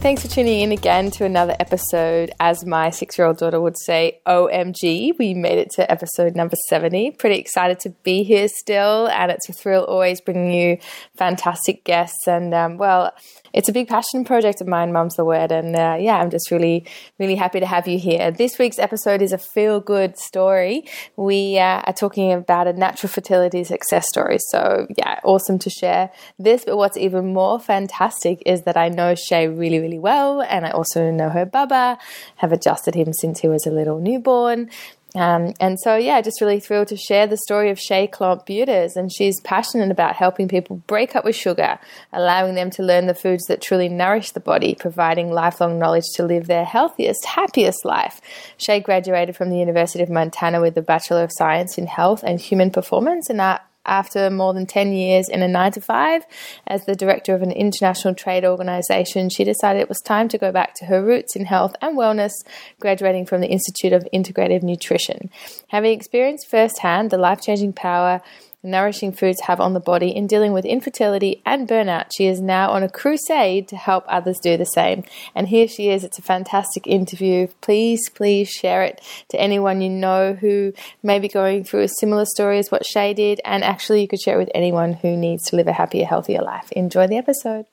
Thanks for tuning in again to another episode. As my six year old daughter would say, OMG, we made it to episode number 70. Pretty excited to be here still, and it's a thrill always bringing you fantastic guests. And, um, well, it's a big passion project of mine, Mum's the Word. And uh, yeah, I'm just really, really happy to have you here. This week's episode is a feel good story. We uh, are talking about a natural fertility success story. So yeah, awesome to share this. But what's even more fantastic is that I know Shay really, really well. And I also know her Baba, have adjusted him since he was a little newborn. Um, and so, yeah, just really thrilled to share the story of Shay Klomp Beauters. And she's passionate about helping people break up with sugar, allowing them to learn the foods that truly nourish the body, providing lifelong knowledge to live their healthiest, happiest life. Shay graduated from the University of Montana with a Bachelor of Science in Health and Human Performance and after more than 10 years in a 9 to 5 as the director of an international trade organization, she decided it was time to go back to her roots in health and wellness, graduating from the Institute of Integrative Nutrition. Having experienced firsthand the life changing power nourishing foods have on the body in dealing with infertility and burnout. She is now on a crusade to help others do the same. And here she is. It's a fantastic interview. Please, please share it to anyone you know who may be going through a similar story as what Shay did. And actually, you could share it with anyone who needs to live a happier, healthier life. Enjoy the episode.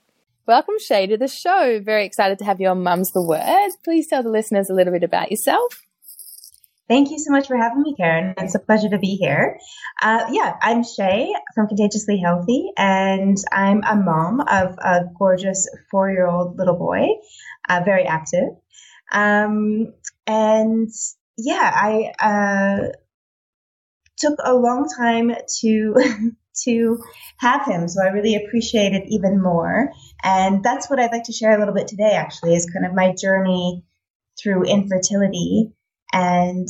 Welcome, Shay, to the show. Very excited to have you on Mum's the Word. Please tell the listeners a little bit about yourself. Thank you so much for having me, Karen. It's a pleasure to be here. Uh, yeah, I'm Shay from Contagiously Healthy, and I'm a mom of a gorgeous four year old little boy, uh, very active. Um, and yeah, I uh, took a long time to. to have him. So I really appreciate it even more. And that's what I'd like to share a little bit today, actually, is kind of my journey through infertility and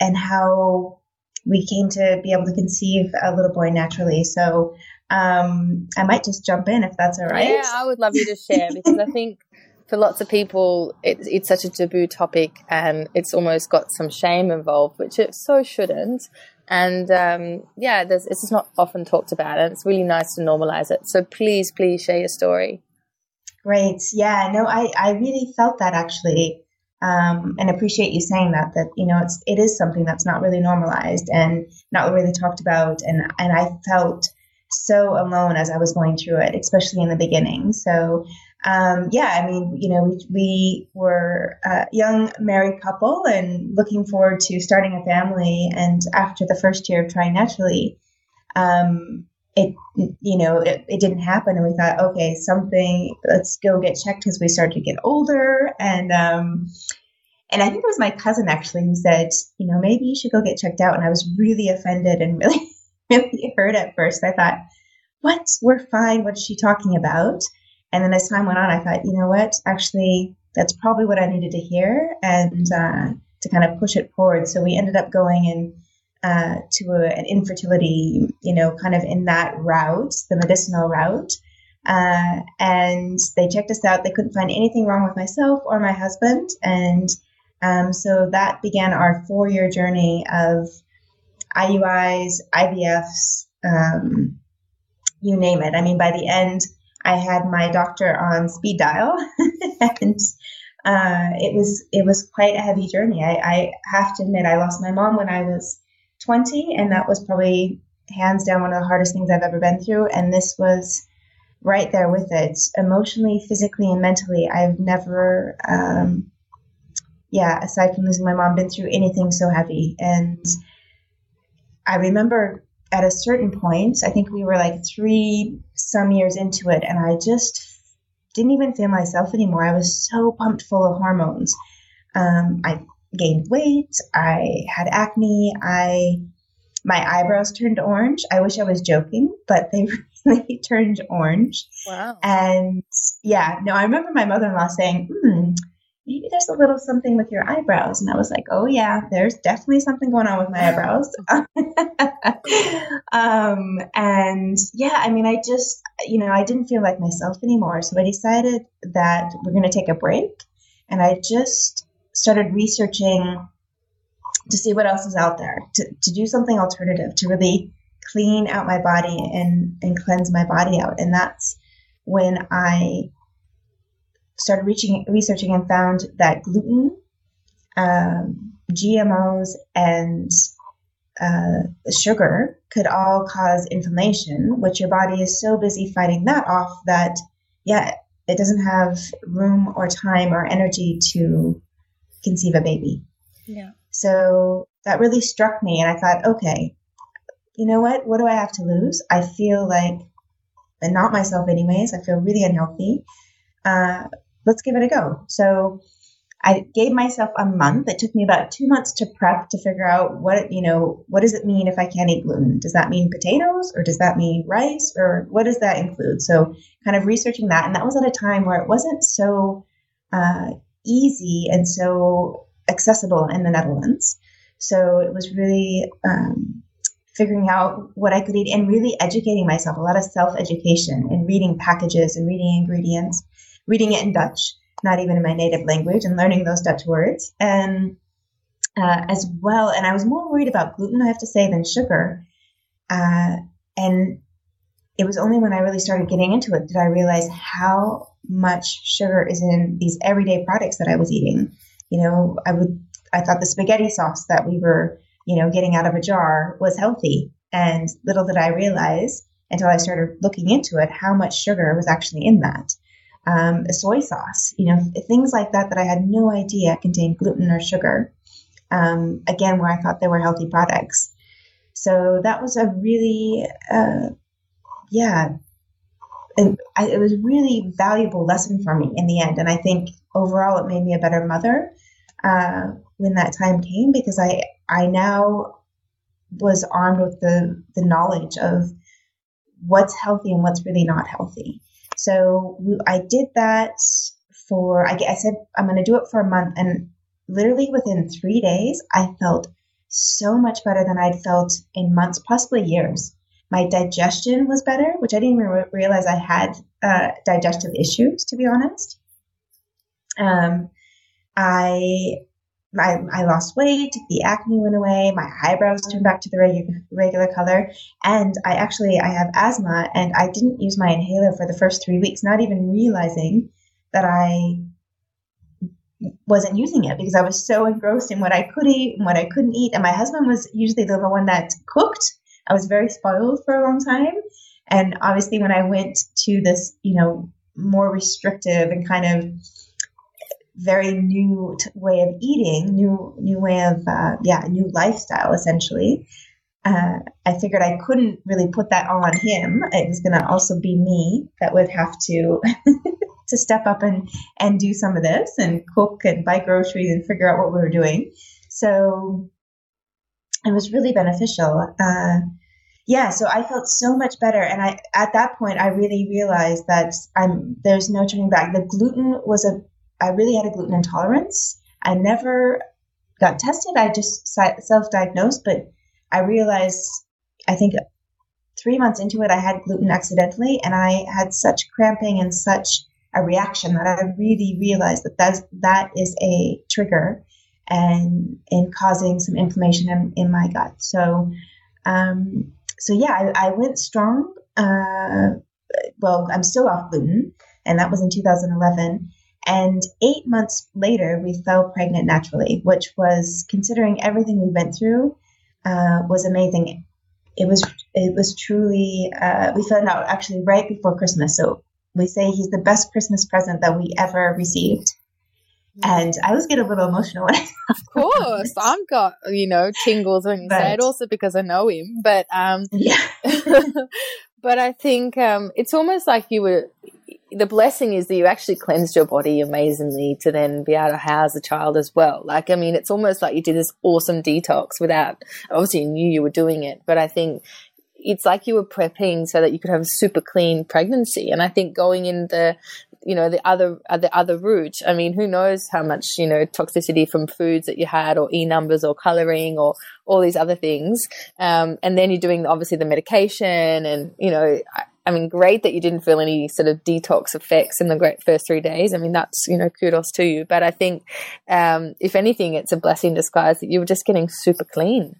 and how we came to be able to conceive a little boy naturally. So um, I might just jump in if that's all right. Yeah, I would love you to share because I think for lots of people it, it's such a taboo topic and it's almost got some shame involved, which it so shouldn't. And um, yeah, it's just not often talked about, and it's really nice to normalize it. So please, please share your story. Great. Yeah. No, I I really felt that actually um, and appreciate you saying that that you know it's it is something that's not really normalized and not really talked about and and I felt so alone as I was going through it, especially in the beginning. So um, yeah, I mean, you know, we, we were a young married couple and looking forward to starting a family. And after the first year of trying naturally, um, it you know it, it didn't happen. And we thought okay something let's go get checked because we started to get older. And um and i think it was my cousin actually who said you know maybe you should go get checked out. And i was really offended and really really hurt at first. I thought what? We're fine. What's she talking about? And then as time went on i thought you know what? Actually that's probably what i needed to hear and uh, to kind of push it forward. So we ended up going and uh, to a, an infertility, you know, kind of in that route, the medicinal route. Uh, and they checked us out. They couldn't find anything wrong with myself or my husband. And um, so that began our four year journey of IUIs, IVFs, um, you name it. I mean, by the end, I had my doctor on speed dial, and uh, it was it was quite a heavy journey. I, I have to admit, I lost my mom when I was 20, and that was probably hands down one of the hardest things I've ever been through. And this was right there with it, emotionally, physically, and mentally. I've never, um, yeah, aside from losing my mom, been through anything so heavy. And I remember at a certain point, I think we were like three some years into it, and I just didn't even feel myself anymore. I was so pumped full of hormones. Um, I gained weight. I had acne. I my eyebrows turned orange. I wish I was joking, but they they turned orange. Wow. And yeah, no, I remember my mother in law saying, hmm, maybe there's a little something with your eyebrows. And I was like, oh, yeah, there's definitely something going on with my eyebrows. um, and yeah, I mean, I just, you know, I didn't feel like myself anymore. So I decided that we're going to take a break. And I just started researching to see what else is out there, to, to do something alternative, to really clean out my body and, and cleanse my body out. And that's when I started reaching, researching and found that gluten, um, GMOs, and uh, sugar could all cause inflammation, which your body is so busy fighting that off that, yeah, it doesn't have room or time or energy to conceive a baby. Yeah. So that really struck me, and I thought, okay, you know what? What do I have to lose? I feel like, and not myself, anyways. I feel really unhealthy. Uh, let's give it a go. So I gave myself a month. It took me about two months to prep to figure out what, you know, what does it mean if I can't eat gluten? Does that mean potatoes or does that mean rice or what does that include? So kind of researching that. And that was at a time where it wasn't so uh, easy and so accessible in the Netherlands. So it was really um, figuring out what I could eat and really educating myself, a lot of self education and reading packages and reading ingredients, reading it in Dutch, not even in my native language, and learning those Dutch words. And uh, as well, and I was more worried about gluten, I have to say, than sugar. Uh, and it was only when I really started getting into it did I realize how much sugar is in these everyday products that I was eating. You know, I would I thought the spaghetti sauce that we were, you know, getting out of a jar was healthy. And little did I realize until I started looking into it how much sugar was actually in that. Um, soy sauce, you know, things like that that I had no idea contained gluten or sugar. Um, again, where I thought they were healthy products. So that was a really, uh, yeah, and I, it was really valuable lesson for me in the end. And I think overall it made me a better mother uh, when that time came because I I now was armed with the the knowledge of what's healthy and what's really not healthy. So I did that for I, I said I'm going to do it for a month, and literally within three days I felt so much better than I'd felt in months, possibly years. My digestion was better, which I didn't even re- realize I had uh, digestive issues, to be honest. Um, I, I, I lost weight, the acne went away, my eyebrows turned back to the regular regular color, and I actually I have asthma, and I didn't use my inhaler for the first three weeks, not even realizing that I wasn't using it because I was so engrossed in what I could eat and what I couldn't eat. And my husband was usually the one that cooked. I was very spoiled for a long time. And obviously, when I went to this, you know, more restrictive and kind of very new t- way of eating, new new way of uh, yeah, new lifestyle essentially. Uh, I figured I couldn't really put that on him. It was going to also be me that would have to to step up and and do some of this and cook and buy groceries and figure out what we were doing. So it was really beneficial. Uh, yeah, so I felt so much better, and I at that point I really realized that I'm there's no turning back. The gluten was a I really had a gluten intolerance. I never got tested. I just self-diagnosed, but I realized I think three months into it I had gluten accidentally, and I had such cramping and such a reaction that I really realized that that's, that is a trigger and in causing some inflammation in, in my gut. So, um, so yeah, I, I went strong. Uh, well, I'm still off gluten, and that was in 2011. And eight months later, we fell pregnant naturally, which was, considering everything we went through, uh, was amazing. It was it was truly. Uh, we found out actually right before Christmas, so we say he's the best Christmas present that we ever received. And I was getting a little emotional. of course, I've got you know tingles when you but, say it, also because I know him. But um, yeah. but I think um, it's almost like you were the blessing is that you actually cleansed your body amazingly to then be able to house a child as well. Like, I mean, it's almost like you did this awesome detox without, obviously you knew you were doing it, but I think it's like you were prepping so that you could have a super clean pregnancy. And I think going in the you know the other uh, the other route. I mean who knows how much you know toxicity from foods that you had or e numbers or coloring or all these other things. Um, and then you're doing obviously the medication and you know I, I, mean great that you didn't feel any sort of detox effects in the great first three days. I mean that's you know kudos to you. But i think um, if anything it's a blessing disguise that you were just getting super clean.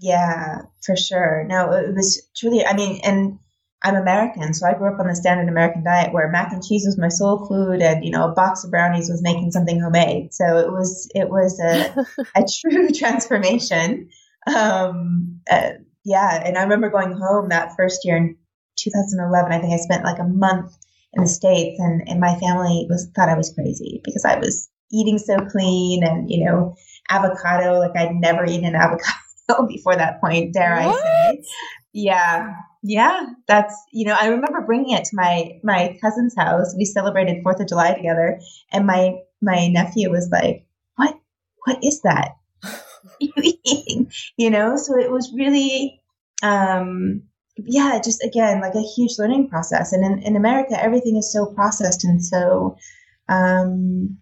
Yeah for sure. No it was truly i mean and I'm American, so I grew up on the standard American diet where mac and cheese was my soul food, and you know a box of brownies was making something homemade. So it was it was a, a true transformation. Um, uh, yeah, and I remember going home that first year in 2011. I think I spent like a month in the states, and and my family was thought I was crazy because I was eating so clean and you know avocado like I'd never eaten an avocado before that point. Dare what? I say? Yeah, yeah, that's you know I remember bringing it to my my cousin's house. We celebrated Fourth of July together, and my my nephew was like, "What? What is that? you eating?" You know, so it was really, um, yeah, just again like a huge learning process. And in, in America, everything is so processed and so um,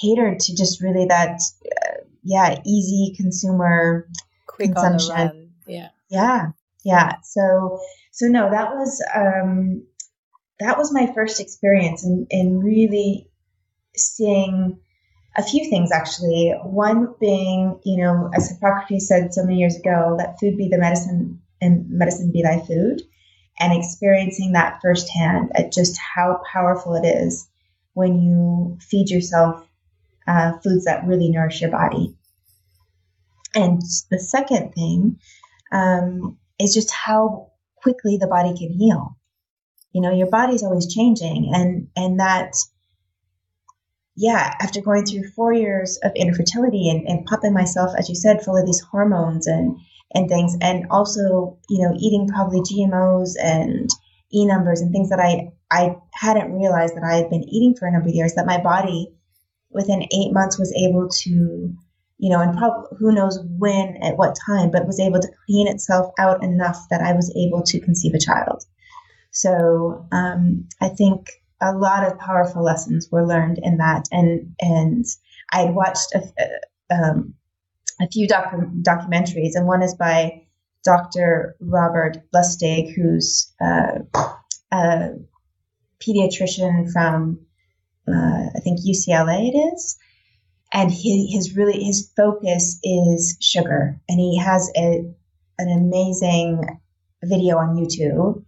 catered to just really that, uh, yeah, easy consumer Quick consumption. Yeah. Yeah yeah so so no that was um that was my first experience in in really seeing a few things actually. One being you know as hippocrates said so many years ago that food be the medicine and medicine be thy food and experiencing that firsthand at just how powerful it is when you feed yourself uh, foods that really nourish your body. And the second thing um, is just how quickly the body can heal. You know, your body's always changing and and that yeah, after going through four years of infertility and, and popping myself, as you said, full of these hormones and and things, and also, you know, eating probably GMOs and E numbers and things that I I hadn't realized that I had been eating for a number of years, that my body within eight months was able to you know, and probably who knows when, at what time, but was able to clean itself out enough that I was able to conceive a child. So um, I think a lot of powerful lessons were learned in that, and and I had watched a, um, a few documentaries, and one is by Dr. Robert Lustig, who's uh, a pediatrician from uh, I think UCLA it is, and he, his really his focus is sugar. And he has a, an amazing video on youtube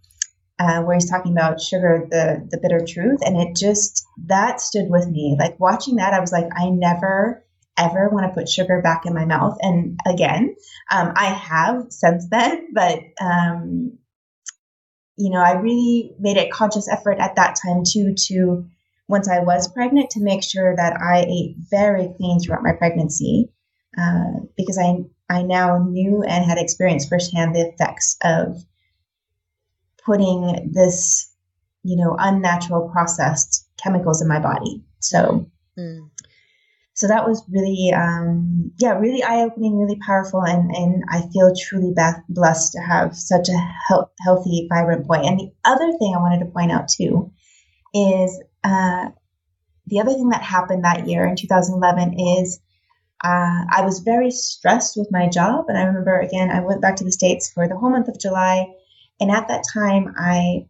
uh, where he's talking about sugar the the bitter truth. And it just that stood with me. Like watching that i was like i never ever want to put sugar back in my mouth. And again um, i have since then but um, you know i really made a conscious effort at that time too to once I was pregnant to make sure that I ate very clean throughout my pregnancy uh, because I I now knew and had experienced firsthand the effects of putting this you know unnatural processed chemicals in my body. So. Mm. So that was really, um, yeah, really eye opening, really powerful, and, and I feel truly be- blessed to have such a he- healthy, vibrant boy. And the other thing I wanted to point out too is uh, the other thing that happened that year in 2011 is uh, I was very stressed with my job. And I remember, again, I went back to the States for the whole month of July. And at that time, I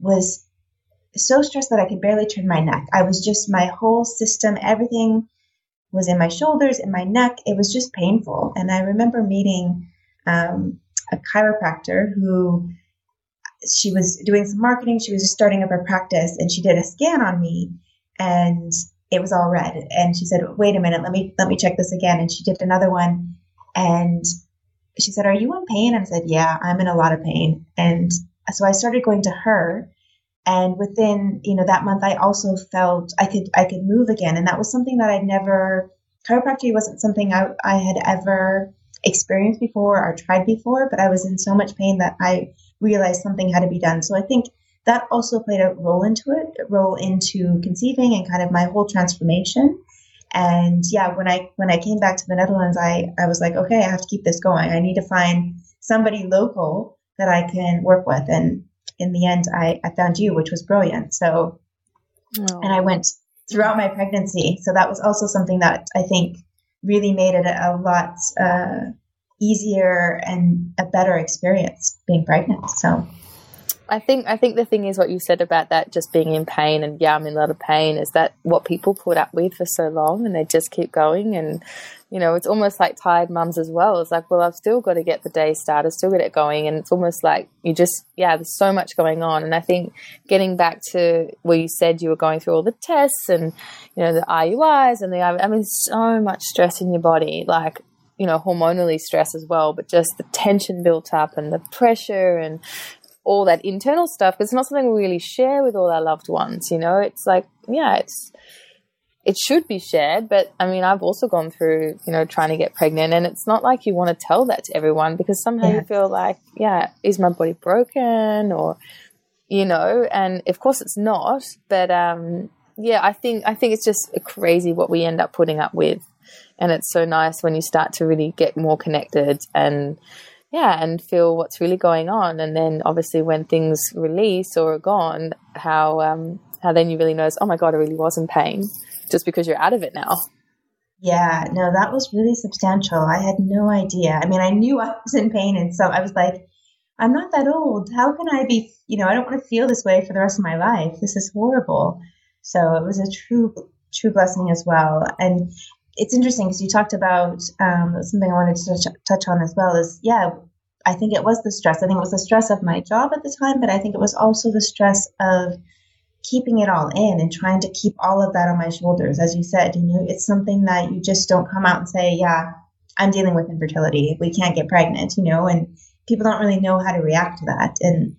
was so stressed that I could barely turn my neck. I was just, my whole system, everything was in my shoulders, in my neck. It was just painful. And I remember meeting um, a chiropractor who she was doing some marketing. She was just starting up her practice and she did a scan on me and it was all red. And she said, wait a minute, let me, let me check this again. And she did another one and she said, are you in pain? And I said, yeah, I'm in a lot of pain. And so I started going to her and within, you know, that month I also felt I could, I could move again. And that was something that I'd never, chiropractic wasn't something I, I had ever experienced before or tried before, but I was in so much pain that I realized something had to be done. So I think that also played a role into it, a role into conceiving and kind of my whole transformation. And yeah, when I when I came back to the Netherlands, I I was like, okay, I have to keep this going. I need to find somebody local that I can work with. And in the end, I, I found you, which was brilliant. So, oh. and I went throughout my pregnancy. So that was also something that I think really made it a, a lot uh, easier and a better experience being pregnant. So I think I think the thing is what you said about that just being in pain and yeah I'm in a lot of pain is that what people put up with for so long and they just keep going and you know it's almost like tired mums as well it's like well I've still got to get the day started still get it going and it's almost like you just yeah there's so much going on and I think getting back to where you said you were going through all the tests and you know the IUIs and the I mean so much stress in your body like you know, hormonally stress as well, but just the tension built up and the pressure and all that internal stuff. Because It's not something we really share with all our loved ones, you know? It's like, yeah, it's, it should be shared, but I mean, I've also gone through, you know, trying to get pregnant, and it's not like you want to tell that to everyone because somehow yeah. you feel like, yeah, is my body broken or, you know, and of course it's not, but um, yeah, I think I think it's just crazy what we end up putting up with and it's so nice when you start to really get more connected and yeah and feel what's really going on. And then obviously when things release or are gone how um how then you really notice oh my god i really was in pain just because you're out of it now. Yeah no that was really substantial. I had no idea. I mean i knew i was in pain and so i was like i'm not that old. How can i be you know i don't want to feel this way for the rest of my life. This is horrible. So it was a true true blessing as well. And it's interesting because you talked about um, something I wanted to touch, touch on as well is, yeah, I think it was the stress. I think it was the stress of my job at the time, but I think it was also the stress of keeping it all in and trying to keep all of that on my shoulders. As you said, you know, it's something that you just don't come out and say, yeah, I'm dealing with infertility. We can't get pregnant, you know, and people don't really know how to react to that. And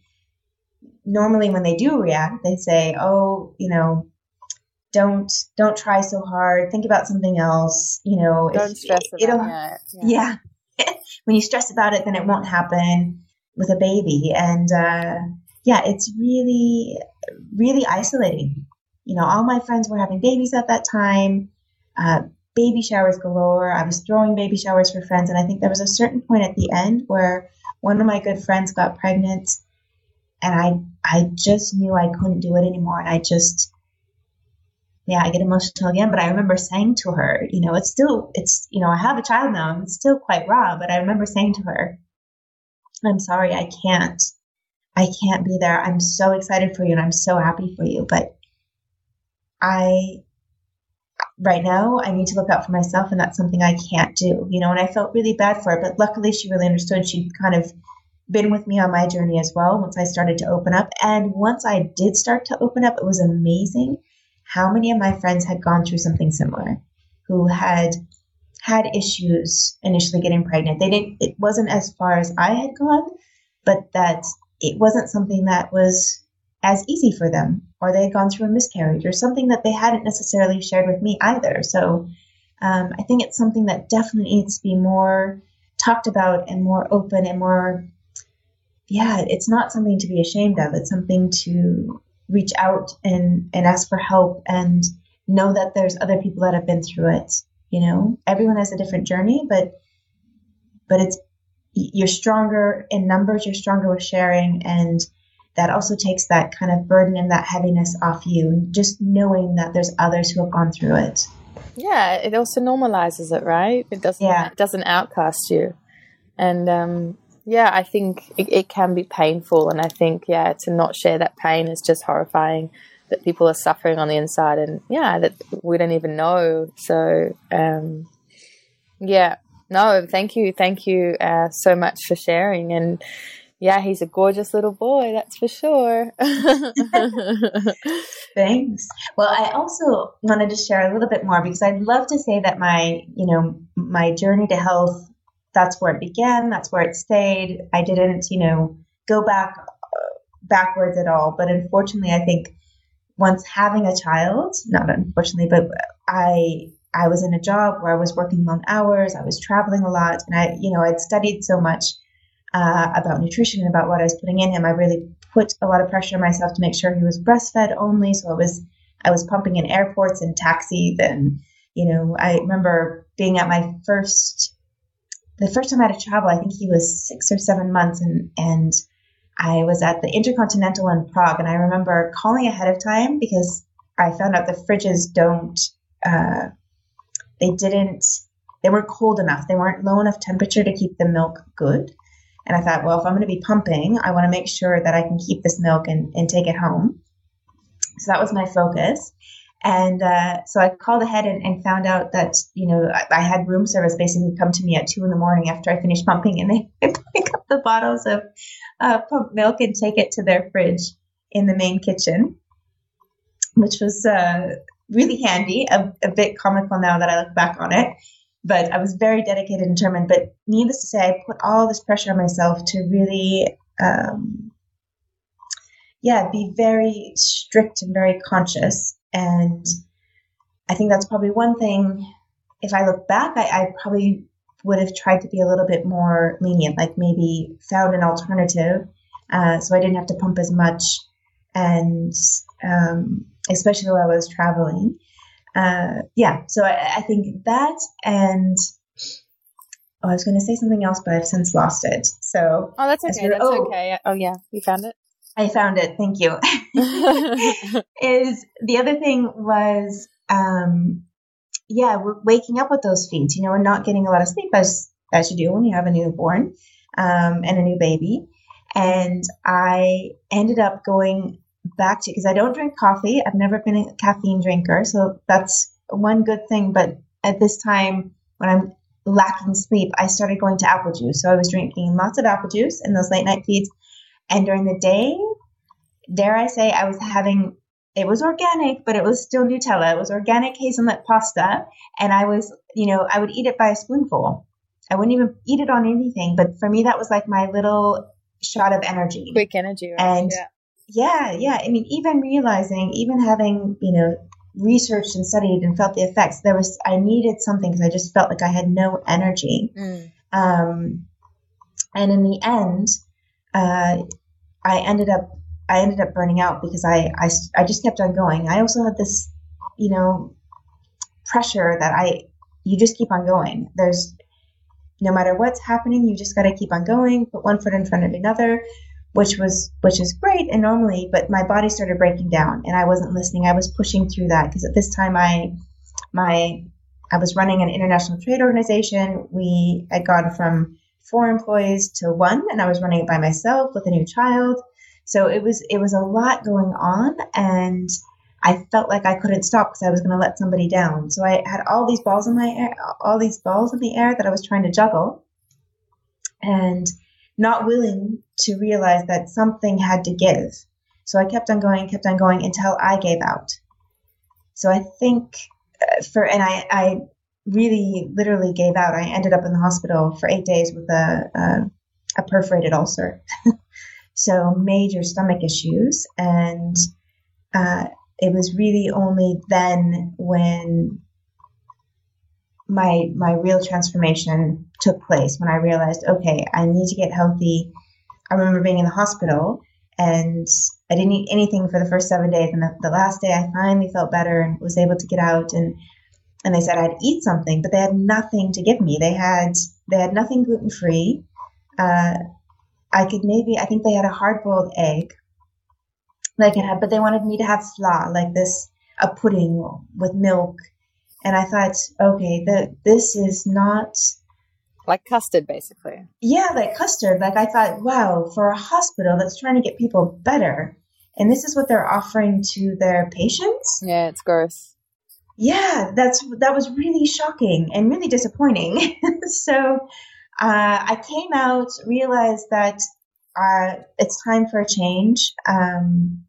normally when they do react, they say, oh, you know, don't don't try so hard. Think about something else you know don't if, stress about it yeah, yeah. when you stress about it then it won't happen with a baby. And uh, yeah it's really really isolating. You know all my friends were having babies at that time. Uh, baby showers galore. I was throwing baby showers for friends. And i think there was a certain point at the end where one of my good friends got pregnant. And i i just knew i couldn't do it anymore. And i just yeah, I get emotional again. But I remember saying to her, you know, it's still, it's, you know, I have a child now it's still quite raw. But I remember saying to her, I'm sorry, I can't, I can't be there. I'm so excited for you and I'm so happy for you. But I, right now, I need to look out for myself and that's something I can't do, you know, and I felt really bad for it. But luckily, she really understood. She'd kind of been with me on my journey as well once I started to open up. And once I did start to open up, it was amazing how many of my friends had gone through something similar, who had had issues initially getting pregnant. They didn't, it wasn't as far as I had gone, but that it wasn't something that was as easy for them, or they had gone through a miscarriage, or something that they hadn't necessarily shared with me either. So um, I think it's something that definitely needs to be more talked about and more open and more, yeah, it's not something to be ashamed of. It's something to reach out and, and ask for help and know that there's other people that have been through it. You know, everyone has a different journey, but but it's you're stronger in numbers, you're stronger with sharing, and that also takes that kind of burden and that heaviness off you. Just knowing that there's others who have gone through it. Yeah, it also normalizes it, right? It doesn't yeah. it doesn't outcast you. And um, yeah, I think it, it, can be painful. And I think, yeah, to not share that pain is just horrifying that people are suffering on the inside and, yeah, that we don't even know. So, um, yeah, no, thank you. Thank you uh, so much for sharing. And, yeah, he's a gorgeous little boy, that's for sure. Thanks. Well, I also wanted to share a little bit more because I'd love to say that my, you know, my journey to health that's where it began. That's where it stayed. I didn't, you know, go back backwards at all. But unfortunately, I think once having a child, not unfortunately, but I I was in a job where I was working long hours. I was traveling a lot, and I, you know, I'd studied so much uh, about nutrition and about what I was putting in him. I really put a lot of pressure on myself to make sure he was breastfed only. So I was I was pumping in airports and taxis, and you know, I remember being at my first the first time I had to travel, I think he was six or seven months, and and I was at the Intercontinental in Prague, and I remember calling ahead of time because I found out the fridges don't, uh, they didn't, they weren't cold enough. They weren't low enough temperature to keep the milk good. And I thought, well, if I'm going to be pumping, I want to make sure that I can keep this milk and, and take it home. So that was my focus. And uh, so I called ahead and, and, found out that, you know, I, I, had room service basically come to me at two in the morning after I finished pumping and they, pick up the bottles of uh, pump milk and take it to their fridge in the main kitchen, which was uh, really handy, a, a bit comical now that I look back on it. But I was very dedicated and determined. But needless to say, I put all this pressure on myself to really um, yeah, be very strict and very conscious. And I think that's probably one thing. If I look back, I, I probably would have tried to be a little bit more lenient, like maybe found an alternative uh, so I didn't have to pump as much. And um, especially while I was traveling. Uh, yeah, so I, I, think that and oh, I was going to say something else, but I've since lost it. So oh, that's okay. That's oh, okay. Oh, yeah, you found it. I found it. Thank you. is the other thing was, um, yeah, waking up with those feeds, you know, and not getting a lot of sleep as as you do when you have a newborn um, and a new baby. And I ended up going back to because I don't drink coffee. I've never been a caffeine drinker, so that's one good thing. But at this time, when I'm lacking sleep, I started going to apple juice. So I was drinking lots of apple juice in those late night feeds and during the day, dare I say, I was having it was organic, but it was still Nutella. It was organic hazelnut pasta. And I was, you know, I would eat it by a spoonful. I wouldn't even eat it on anything. But for me, that was like my little shot of energy. Quick energy. Right? And yeah. yeah, yeah. I mean, even realizing, even having, you know, researched and studied and felt the effects, there was, I needed something because I just felt like I had no energy. Mm. Um, and in the end, uh, I ended up I ended up burning out because I, I I just kept on going. I also had this, you know, pressure that I you just keep on going. There's no matter what's happening, you just got to keep on going, put one foot in front of another, which was which is great and normally, but my body started breaking down and I wasn't listening. I was pushing through that because at this time I my I was running an international trade organization. We had gone from four employees to one, and I was running it by myself with a new child. So it was it was a lot going on, and I felt like I couldn't stop because I was going to let somebody down. So I had all these balls in my air, all these balls in the air that I was trying to juggle, and not willing to realize that something had to give. So I kept on going, kept on going until I gave out. So I think uh, for and I I really literally gave out. I ended up in the hospital for eight days with a, a, a perforated ulcer. so major stomach issues. And uh, it was really only then when my my real transformation took place when I realized, okay, I need to get healthy. I remember being in the hospital and I didn't eat anything for the first seven days. And the, the last day I finally felt better and was able to get out and and they said I'd eat something, but they had nothing to give me. They had they had nothing gluten free. Uh, I could maybe I think they had a hard boiled egg. They could have, but they wanted me to have vla like this a pudding with milk, and I thought, okay, the, this is not like custard, basically. Yeah, like custard. Like I thought, wow, for a hospital that's trying to get people better, and this is what they're offering to their patients. Yeah, it's gross yeah, that's that was really shocking and really disappointing. so uh, I came out, realized that uh, it's time for a change. Um,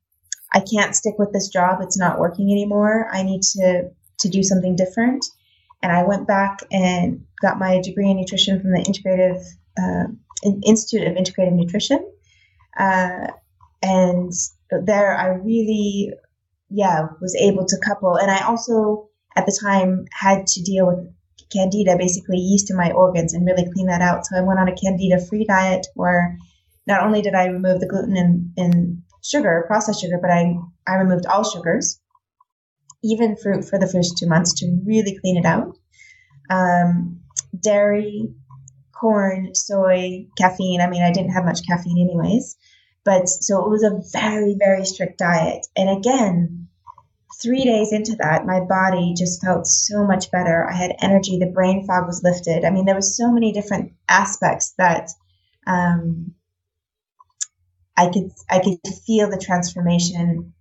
I can't stick with this job; it's not working anymore. I need to to do something different. And I went back and got my degree in nutrition from the Integrative uh, Institute of Integrative Nutrition. Uh, and there, I really yeah, was able to couple. And I also, at the time, had to deal with candida, basically yeast in my organs, and really clean that out. So I went on a candida free diet where not only did I remove the gluten and, and sugar, processed sugar, but I, I removed all sugars, even fruit for the first two months to really clean it out. Um, dairy, corn, soy, caffeine. I mean, I didn't have much caffeine anyways. But so it was a very, very strict diet. And again, three days into that, my body just felt so much better. I had energy. The brain fog was lifted. I mean, there was so many different aspects that um, I could I could feel the transformation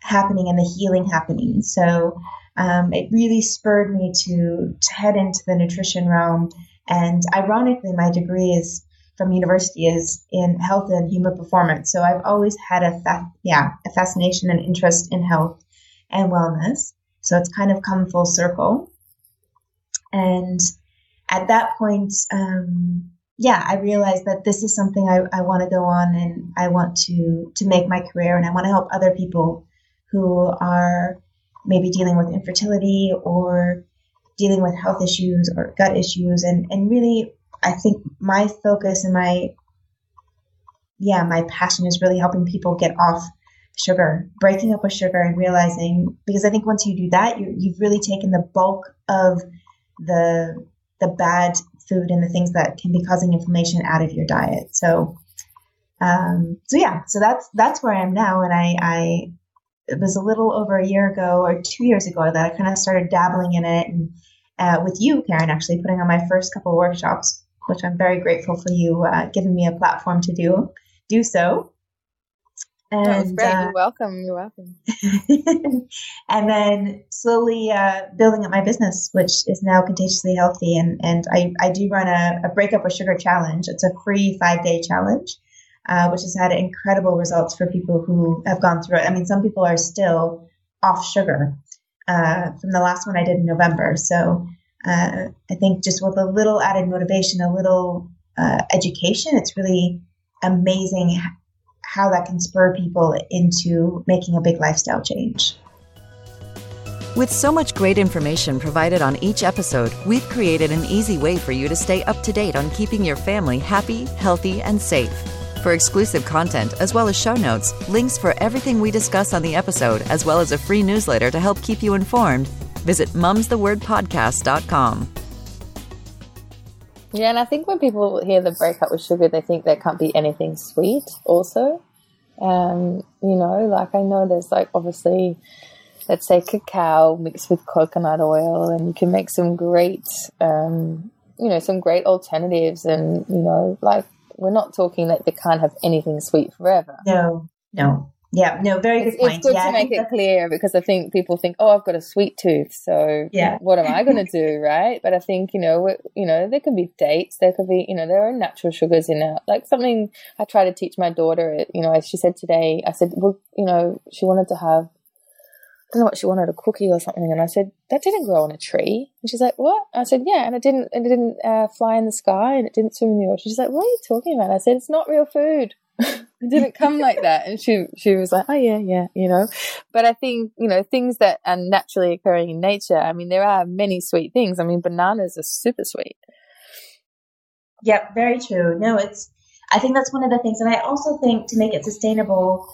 happening and the healing happening. So um, it really spurred me to to head into the nutrition realm. And ironically, my degree is from university is in health and human performance. So I've always had a fa- yeah a fascination and interest in health and wellness. So it's kind of come full circle. And at that point, um, yeah, I realized that this is something I, I want to go on and I want to to make my career and I want to help other people who are maybe dealing with infertility or dealing with health issues or gut issues and, and really I think my focus and my yeah, my passion is really helping people get off sugar, breaking up with sugar and realizing because I think once you do that, you you've really taken the bulk of the the bad food and the things that can be causing inflammation out of your diet. So, um, so yeah, so that's that's where I am now, and I, I it was a little over a year ago or two years ago that I kind of started dabbling in it, and uh, with you, Karen, actually putting on my first couple workshops, which I'm very grateful for you uh, giving me a platform to do do so. And, that was great. Uh, You're welcome. You're welcome. and then slowly uh, building up my business, which is now contagiously healthy. And, and I, I do run a, a breakup with sugar challenge. It's a free five day challenge, uh, which has had incredible results for people who have gone through it. I mean, some people are still off sugar uh, from the last one I did in November. So uh, I think just with a little added motivation, a little uh, education, it's really amazing how that can spur people into making a big lifestyle change. With so much great information provided on each episode, we've created an easy way for you to stay up to date on keeping your family happy, healthy, and safe. For exclusive content, as well as show notes, links for everything we discuss on the episode, as well as a free newsletter to help keep you informed, visit mumsthewordpodcast.com. Yeah, and I think when people hear the breakup with sugar, they think there can't be anything sweet also. Um, you know, like I know there's like obviously, let's say cacao mixed with coconut oil, and you can make some great, um, you know, some great alternatives. And, you know, like we're not talking that they can't have anything sweet forever. No, no. Yeah, no, very good it's, point. It's good yeah, to make it clear because I think people think, oh, I've got a sweet tooth, so yeah. what am I going to do, right? But I think you know, you know, there can be dates, there could be, you know, there are natural sugars in it. Like something I try to teach my daughter. You know, as she said today, I said, well, you know, she wanted to have. I don't know what she wanted, a cookie or something. And I said, that didn't grow on a tree. And she's like, what? I said, yeah. And it didn't, and it didn't uh, fly in the sky and it didn't swim in the ocean. She's like, what are you talking about? I said, it's not real food. it didn't come like that. And she, she was like, oh yeah, yeah, you know, but I think, you know, things that are naturally occurring in nature. I mean, there are many sweet things. I mean, bananas are super sweet. Yep. Very true. No, it's, I think that's one of the things. And I also think to make it sustainable,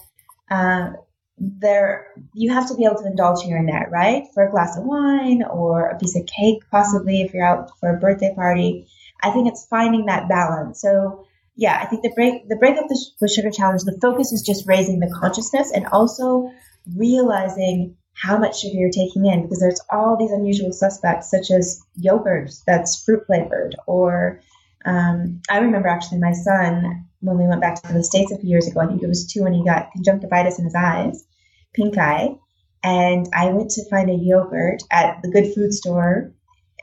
uh, there you have to be able to indulge here and there, right? For a glass of wine or a piece of cake, possibly if you're out for a birthday party. I think it's finding that balance. So yeah, I think the break the break of the sugar challenge, the focus is just raising the consciousness and also realizing how much sugar you're taking in because there's all these unusual suspects such as yogurt that's fruit flavored or um, I remember actually my son when we went back to the states a few years ago. I think it was two, when he got conjunctivitis in his eyes, pink eye, and I went to find a yogurt at the Good Food store,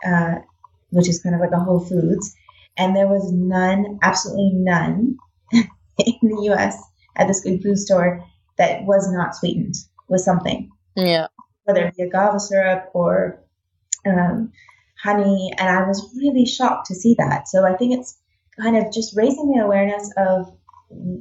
uh, which is kind of like a Whole Foods, and there was none, absolutely none, in the U.S. at this good food store that was not sweetened with something. Yeah, whether it be agave syrup or um, honey, and I was really shocked to see that. So I think it's kind of just raising the awareness of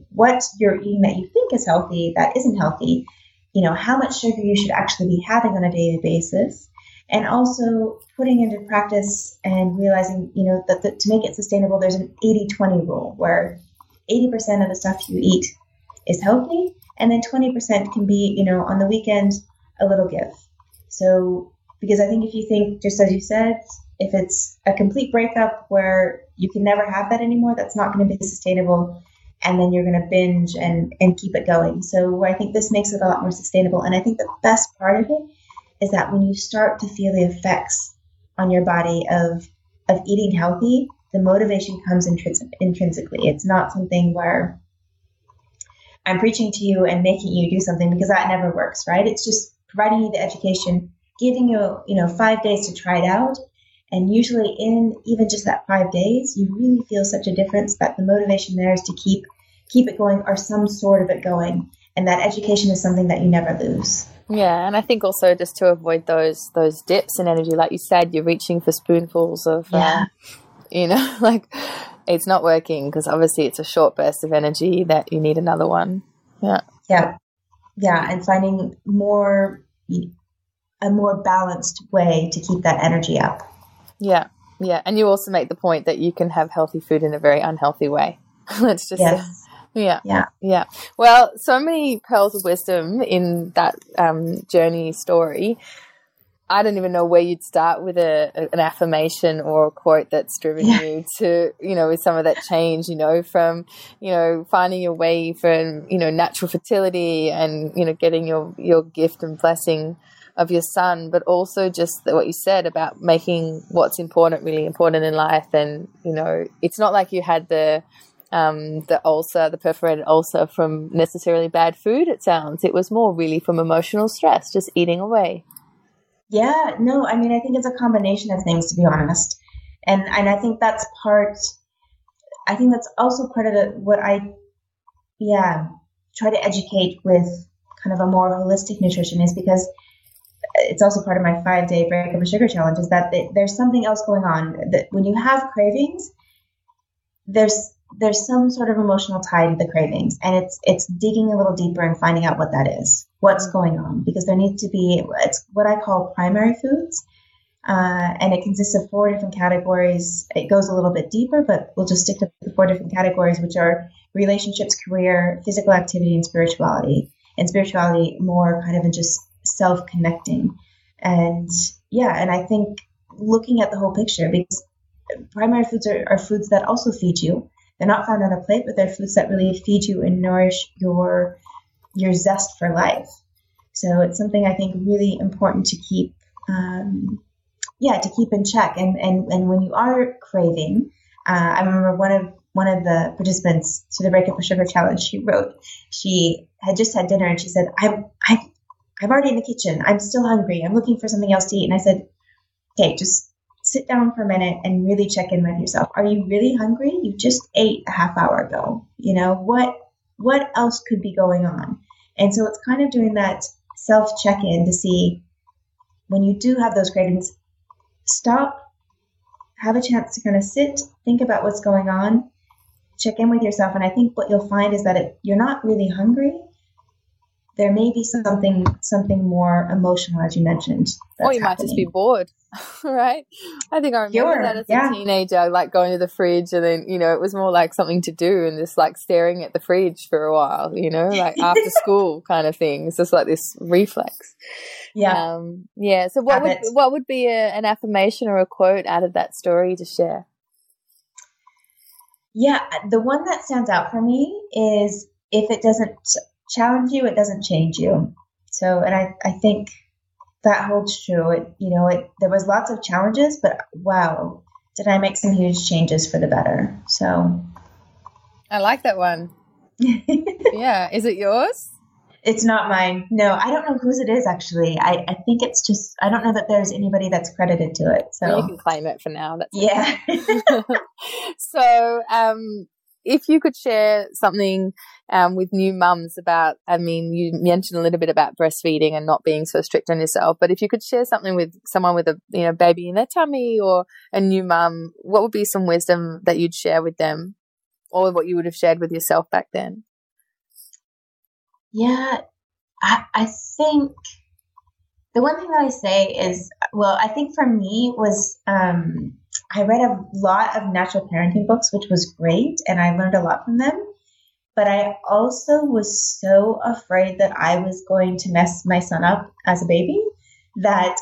what you're eating that you think is healthy that isn't healthy. You know, how much sugar you should actually be having on a daily basis and also putting into practice and realizing, you know, that the, to make it sustainable, there's an 80 20 rule where 80% of the stuff you eat is healthy, and then 20% can be, you know, on the weekend, a little give. So, because I think if you think, just as you said, if it's a complete breakup where you can never have that anymore, that's not going to be sustainable. and then you're going to binge and and keep it going. So I think this makes it a lot more sustainable. And I think the best part of it is that when you start to feel the effects on your body of of eating healthy, the motivation comes intrinsic, intrinsically. It's not something where I'm preaching to you and making you do something because that never works, right? It's just providing you the education, giving you, you know, five days to try it out. And usually in even just that five days, you really feel such a difference that the motivation there is to keep keep it going or some sort of it going. And that education is something that you never lose. Yeah, and I think also just to avoid those those dips in energy, like you said, you're reaching for spoonfuls of, yeah. uh, you know, like it's not working because obviously it's a short burst of energy that you need another one. Yeah. Yeah. Yeah. And finding more, a more balanced way to keep that energy up. Yeah. Yeah. And you also make the point that you can have healthy food in a very unhealthy way. Let's just yes. Yeah. Yeah. Yeah. Well, so many pearls of wisdom in that um, journey story. I don't even know where you'd start with a, an affirmation or a quote that's driven yeah. you to, you know, with some of that change, you know, from, you know, finding your way from, you know, natural fertility and, you know, getting your, your gift and blessing of your son, but also just what you said about making what's important really important in life. And, you know, it's not like you had the, um, the ulcer, the perforated ulcer from necessarily bad food, it sounds. It was more really from emotional stress, just eating away. Yeah, no, I mean, I think it's a combination of things, to be honest, and and I think that's part. I think that's also part of the, what I, yeah, try to educate with kind of a more holistic nutrition is because it's also part of my five day break of a sugar challenge is that there's something else going on that when you have cravings, there's there's some sort of emotional tie to the cravings and it's it's digging a little deeper and finding out what that is what's going on because there needs to be it's what i call primary foods uh, and it consists of four different categories. It goes a little bit deeper but we'll just stick to the four different categories which are relationships career physical activity and spirituality and spirituality more kind of in just self-connecting. And yeah and i think looking at the whole picture because primary foods are, are foods that also feed you they're not found on a plate, but they're foods that really feed you and nourish your your zest for life. So it's something I think really important to keep, um, yeah, to keep in check. And and and when you are craving, uh, I remember one of one of the participants to the Breakup with Sugar Challenge. She wrote she had just had dinner and she said, "I'm I, I'm already in the kitchen. I'm still hungry. I'm looking for something else to eat." And I said, "Okay, just sit down for a minute and really check in with yourself. Are you really hungry? You just ate a half hour ago. You know, what what else could be going on? And so it's kind of doing that self check-in to see when you do have those cravings, stop, have a chance to kind of sit, think about what's going on, check in with yourself. And I think what you'll find is that it, you're not really hungry there may be something something more emotional, as you mentioned. Or you might just be bored, right? I think I remember sure, that as yeah. a teenager, like going to the fridge, and then you know it was more like something to do, and just like staring at the fridge for a while, you know, like after school kind of thing. It's just like this reflex. Yeah, um, yeah. So what would what would be a, an affirmation or a quote out of that story to share? Yeah, the one that stands out for me is if it doesn't challenge you, it doesn't change you. So, and I, I think that holds true. It, you know, it, there was lots of challenges, but wow, did I make some huge changes for the better. So I like that one. yeah. Is it yours? It's not mine. No, I don't know whose it is actually. I, I think it's just I don't know that there's anybody that's credited to it. So you can claim it for now. That's yeah. so um if you could share something um, with new mums about, I mean, you mentioned a little bit about breastfeeding and not being so strict on yourself, but if you could share something with someone with a you know baby in their tummy or a new mum, what would be some wisdom that you'd share with them, or what you would have shared with yourself back then? Yeah, I, I think the one thing that I say is, well, I think for me was um, I read a lot of natural parenting books, which was great, and I learned a lot from them. But I also was so afraid that I was going to mess my son up as a baby that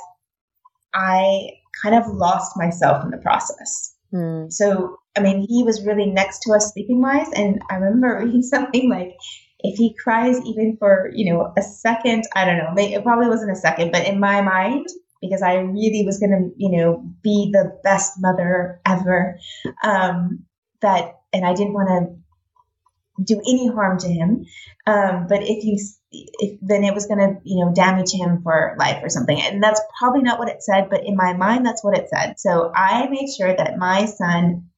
I kind of lost myself in the process. Mm. So I mean, he was really next to us sleeping wise. And I remember reading something like, if he cries even for, you know, a second, I don't know, it probably wasn't a second, but in my mind, because I really was going to, you know, be the best mother ever, um, that, and I didn't want to do any harm to him. Um, but if you, if, then it was going to, you know, damage him for life or something. And that's probably not what it said, but in my mind, that's what it said. So I made sure that my son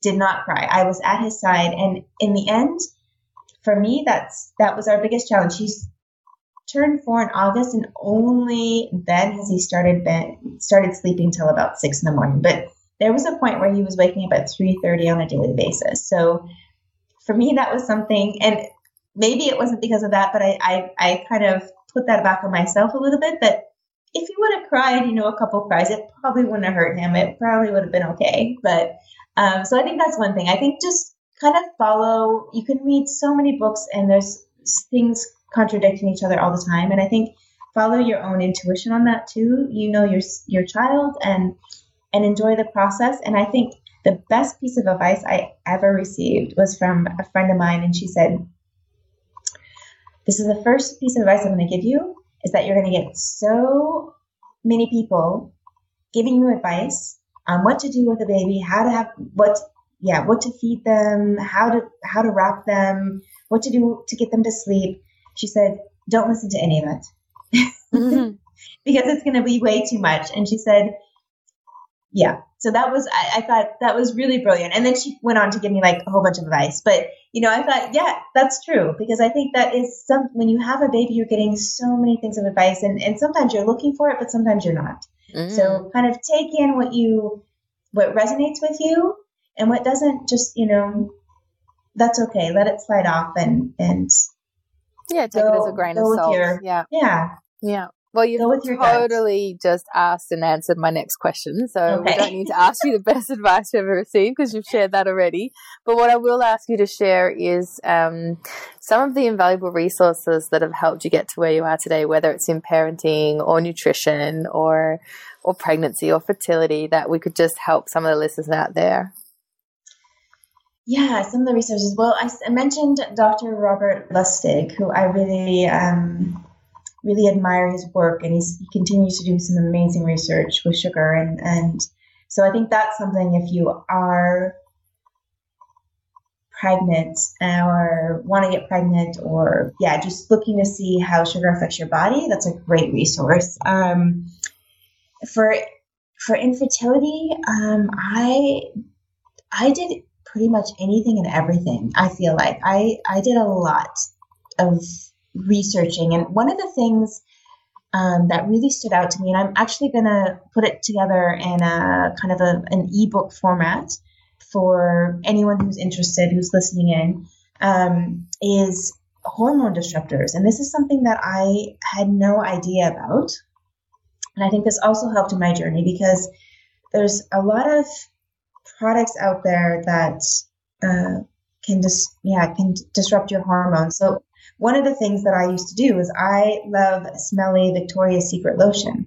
did not cry. I was at his side. And in the end, for me, that's, that was our biggest challenge. He's turned four in August and only then has he started been, started sleeping till about six in the morning. But there was a point where he was waking up at 3.30 on a daily basis. So for me, that was something, and maybe it wasn't because of that, but I, I, I kind of put that back on myself a little bit that if he would have cried, you know, a couple cries, it probably wouldn't have hurt him. It probably would have been okay. But um, so I think that's one thing. I think just kind of follow. You can read so many books, and there's things contradicting each other all the time. And I think follow your own intuition on that too. You know your your child, and and enjoy the process. And I think the best piece of advice I ever received was from a friend of mine, and she said, "This is the first piece of advice I'm going to give you." Is that you're going to get so many people giving you advice on what to do with a baby, how to have what yeah, what to feed them, how to how to wrap them, what to do to get them to sleep. She said, "Don't listen to any of it." Mm-hmm. because it's going to be way too much. And she said, yeah. So that was, I, I, thought that was really brilliant. And then she went on to give me like a whole bunch of advice. But, you know, I thought, yeah, that's true. Because I think that is some, when you have a baby, you're getting so many things of advice. And, and sometimes you're looking for it, but sometimes you're not. Mm. So kind of take in what you, what resonates with you and what doesn't just you know that's okay let it slide off and and yeah take go, it as a grain of salt your, yeah yeah yeah well, you've totally just asked and answered my next question. So okay. we don't need to ask you the best advice you've ever received because you've shared that already. But what I will ask you to share is um, some of the invaluable resources that have helped you get to where you are today, whether it's in parenting or nutrition or or pregnancy or fertility, that we could just help some of the listeners out there. Yeah, some of the resources. Well, I, I mentioned Dr. Robert Lustig, who I really, um, really admire his work, and he continues to do some amazing research with sugar, and and so I think that's something. If you are pregnant or want to get pregnant, or yeah, just looking to see how sugar affects your body, that's a great resource. Um, for for infertility, um, I I did pretty much anything and everything. I feel like I I did a lot of researching, and one of the things um, that really stood out to me, and I'm actually going to put it together in a kind of a, an ebook format for anyone who's interested, who's listening in, um, is hormone disruptors. And this is something that I had no idea about. And I think this also helped in my journey because there's a lot of products out there that uh, can dis- yeah can disrupt your hormones. So one of the things that I used to do is I love smelly Victoria's Secret lotion,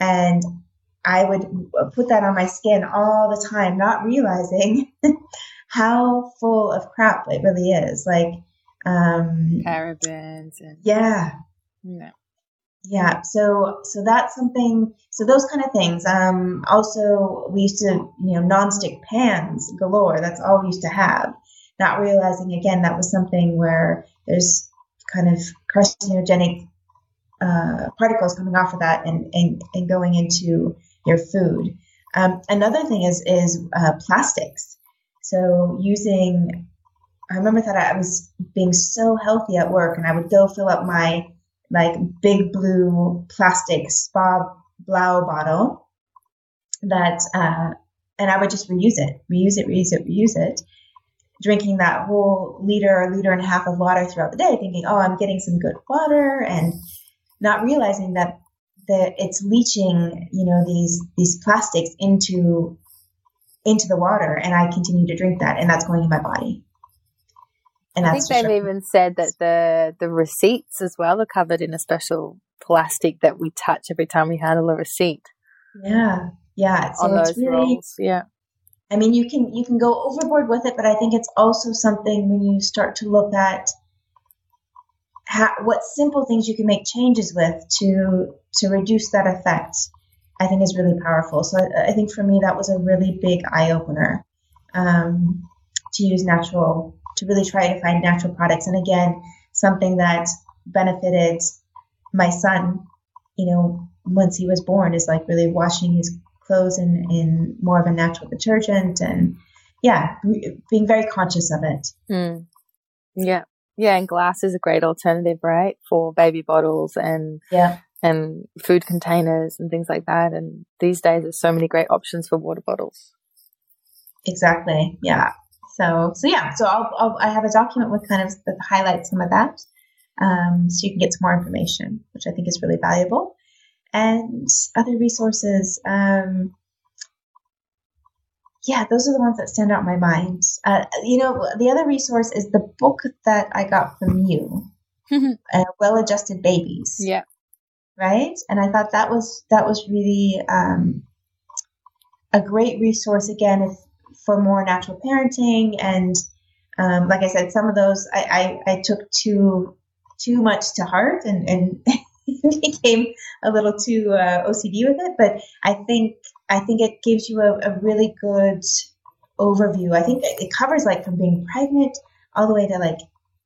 and I would put that on my skin all the time, not realizing how full of crap it really is. Like um, parabens and yeah. yeah yeah so so that's something so those kind of things um also we used to you know non-stick pans galore that's all we used to have. Not realizing again that was something where there's kind of carcinogenic uh, particles coming off of that and, and, and going into your food. Um, another thing is is uh, plastics. So using i remember that i was being so healthy at work and i would go fill up my like big blue plastic Spa Blauw bottle that, uh, and I would just reuse it, reuse it, reuse it, reuse it, drinking that whole liter or liter and a half of water throughout the day, thinking, oh, I'm getting some good water, and not realizing that that it's leaching, you know, these these plastics into into the water, and I continue to drink that, and that's going in my body. And I think they've sure. even said that the the receipts as well are covered in a special plastic that we touch every time we handle a receipt. Yeah, yeah. So on those really, rolls, yeah. I mean, you can you can go overboard with it, but I think it's also something when you start to look at how, what simple things you can make changes with to to reduce that effect. I think is really powerful. So I, I think for me that was a really big eye opener um, to use natural to really try to find natural products. And again, something that benefited my son, you know, once he was born is like really washing his clothes in, in more of a natural detergent and yeah, being very conscious of it. Mm. Yeah. Yeah. And glass is a great alternative, right? For baby bottles and, yeah. and food containers and things like that. And these days there's so many great options for water bottles. Exactly. Yeah. So, so yeah, so I'll, I'll I have a document with kind of that highlights some of that. Um, so you can get some more information, which I think is really valuable and other resources. Um, yeah, those are the ones that stand out in my mind. Uh, you know, the other resource is the book that I got from you, uh, "Well Adjusted Babies." Yeah, right. And I thought that was that was really um, a great resource again if, for more natural parenting. And um, like I said, some of those I, I, I took too too much to heart and and became a little too uh, OCD with it. But I think I think it gives you a, a really good overview. I think it covers like from being pregnant all the way to like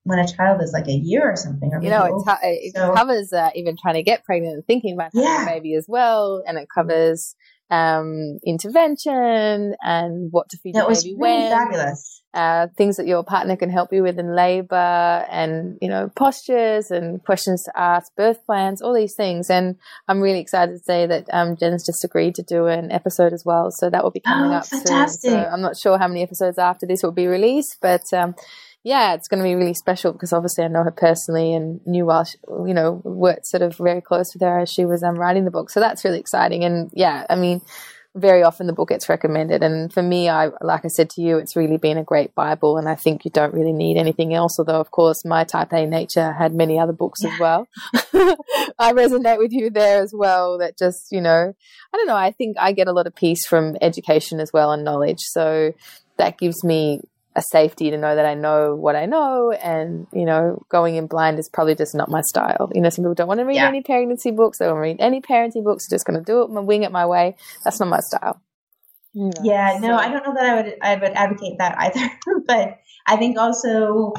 when a child is like a year or something. Or you know, it, it so, covers uh, even trying to get pregnant and thinking about having yeah. a baby as well, and it covers um, intervention and what to feed that your baby really when. Fabulous. Uh, things that your partner can help you with in labor and, you know, postures and questions to ask, birth plans, all these things. And I'm really excited to say that um, Jen's just agreed to do an episode as well. So that will be coming oh, up fantastic. soon. So I'm not sure how many episodes after this will be released, but um, yeah, it's going to be really special because obviously I know her personally and knew while she, you know worked sort of very close with her as she was um, writing the book. So that's really exciting. And yeah, I mean, very often the book gets recommended, and for me, I like I said to you, it's really been a great Bible, and I think you don't really need anything else. Although, of course, my Type A nature had many other books yeah. as well. I resonate with you there as well. That just you know, I don't know. I think I get a lot of peace from education as well and knowledge. So that gives me a safety to know that I know what I know. And, you know, going in blind is probably just not my style. You know, some people don't want to read yeah. any pregnancy books. They don't read any parenting books. They're just going to do it, and wing it my way. That's not my style. yeah, no, I don't know that I would, I would advocate that either. but I think also,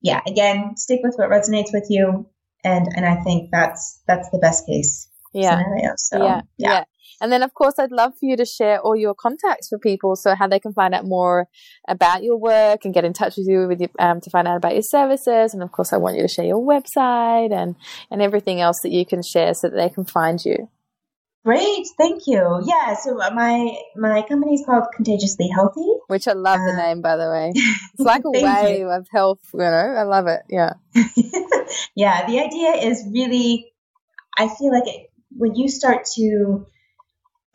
yeah, again, stick with what resonates with you. And, and I think that's, that's the best case yeah. scenario. So, yeah. yeah. yeah. And then, of course, I'd love for you to share all your contacts for people so how they can find out more about your work and get in touch with you with your, um, to find out about your services. And of course, I want you to share your website and, and everything else that you can share so that they can find you. Great, thank you. Yeah, so my my company is called Contagiously Healthy, which I love uh, the name by the way. It's like a wave you. of health, you know. I love it. Yeah. yeah, the idea is really I feel like it, when you start to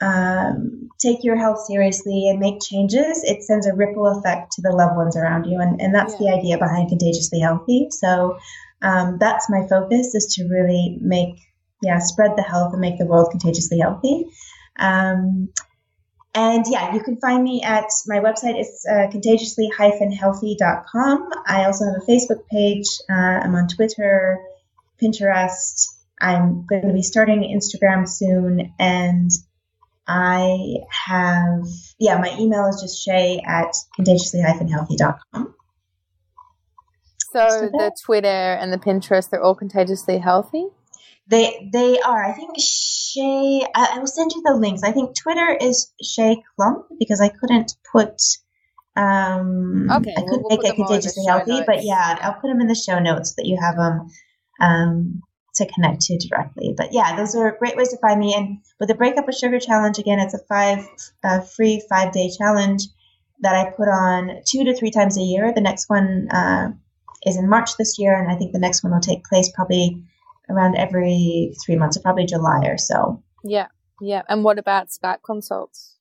um, take your health seriously and make changes, it sends a ripple effect to the loved ones around you. And, and that's yeah. the idea behind Contagiously Healthy. So um, that's my focus is to really make, yeah, spread the health and make the world contagiously healthy. Um, and yeah, you can find me at my website is uh, contagiously-healthy.com. I also have a Facebook page. Uh, I'm on Twitter, Pinterest. I'm going to be starting Instagram soon. And I have, yeah, my email is just shay at contagiously-healthy.com. So the Twitter and the Pinterest, they're all contagiously healthy? They they are. I think Shay, I, I will send you the links. I think Twitter is Shay Clump because I couldn't put, um, okay, I couldn't we'll make it contagiously healthy, but yeah, I'll put them in the show notes so that you have them. Um, to connect to directly. But yeah, those are great ways to find me. And with the Break Up with Sugar challenge, again, it's a five free five day challenge that I put on two to three times a year. The next one uh, is in March this year, and I think the next one will take place probably around every three months, or probably July or so. Yeah, yeah. And what about Skype consults?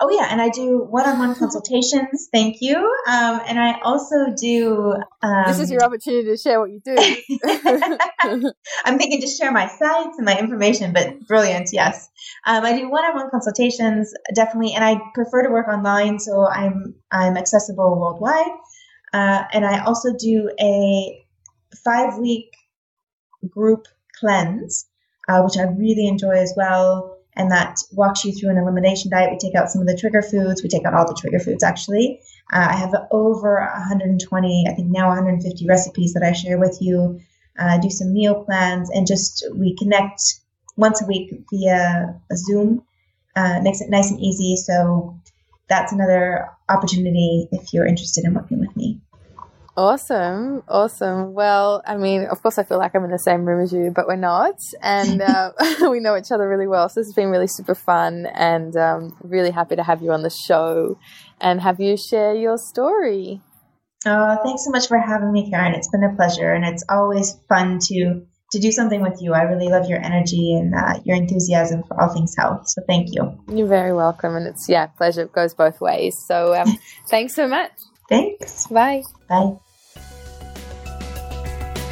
Oh yeah, and I do one-on-one consultations. Thank you. Um, and I also do. Um, this is your opportunity to share what you do. I'm thinking to share my sites and my information, but brilliant. Yes, um, I do one-on-one consultations definitely, and I prefer to work online, so I'm I'm accessible worldwide. Uh, and I also do a five-week group cleanse, uh, which I really enjoy as well and that walks you through an elimination diet. We take out some of the trigger foods. We take out all the trigger foods, actually. Uh, I have over 120, I think now 150 recipes that I share with you. Uh, do some meal plans, and just we connect once a week via a Zoom. Uh, makes it nice and easy. So that's another opportunity if you're interested in working with me. Awesome, awesome. Well, I mean, of course, I feel like I'm in the same room as you, but we're not, and uh, we know each other really well. So this has been really super fun, and um, really happy to have you on the show and have you share your story. Oh, thanks so much for having me, Karen. It's been a pleasure, and it's always fun to to do something with you. I really love your energy and uh, your enthusiasm for all things health. So thank you. You're very welcome, and it's yeah, pleasure. It goes both ways. So um, thanks so much. Thanks. Bye. Bye.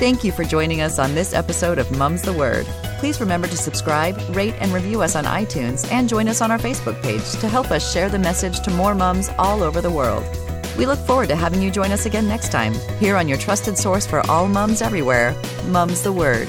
Thank you for joining us on this episode of Mum's the Word. Please remember to subscribe, rate, and review us on iTunes and join us on our Facebook page to help us share the message to more mums all over the world. We look forward to having you join us again next time, here on your trusted source for all mums everywhere, Mum's the Word.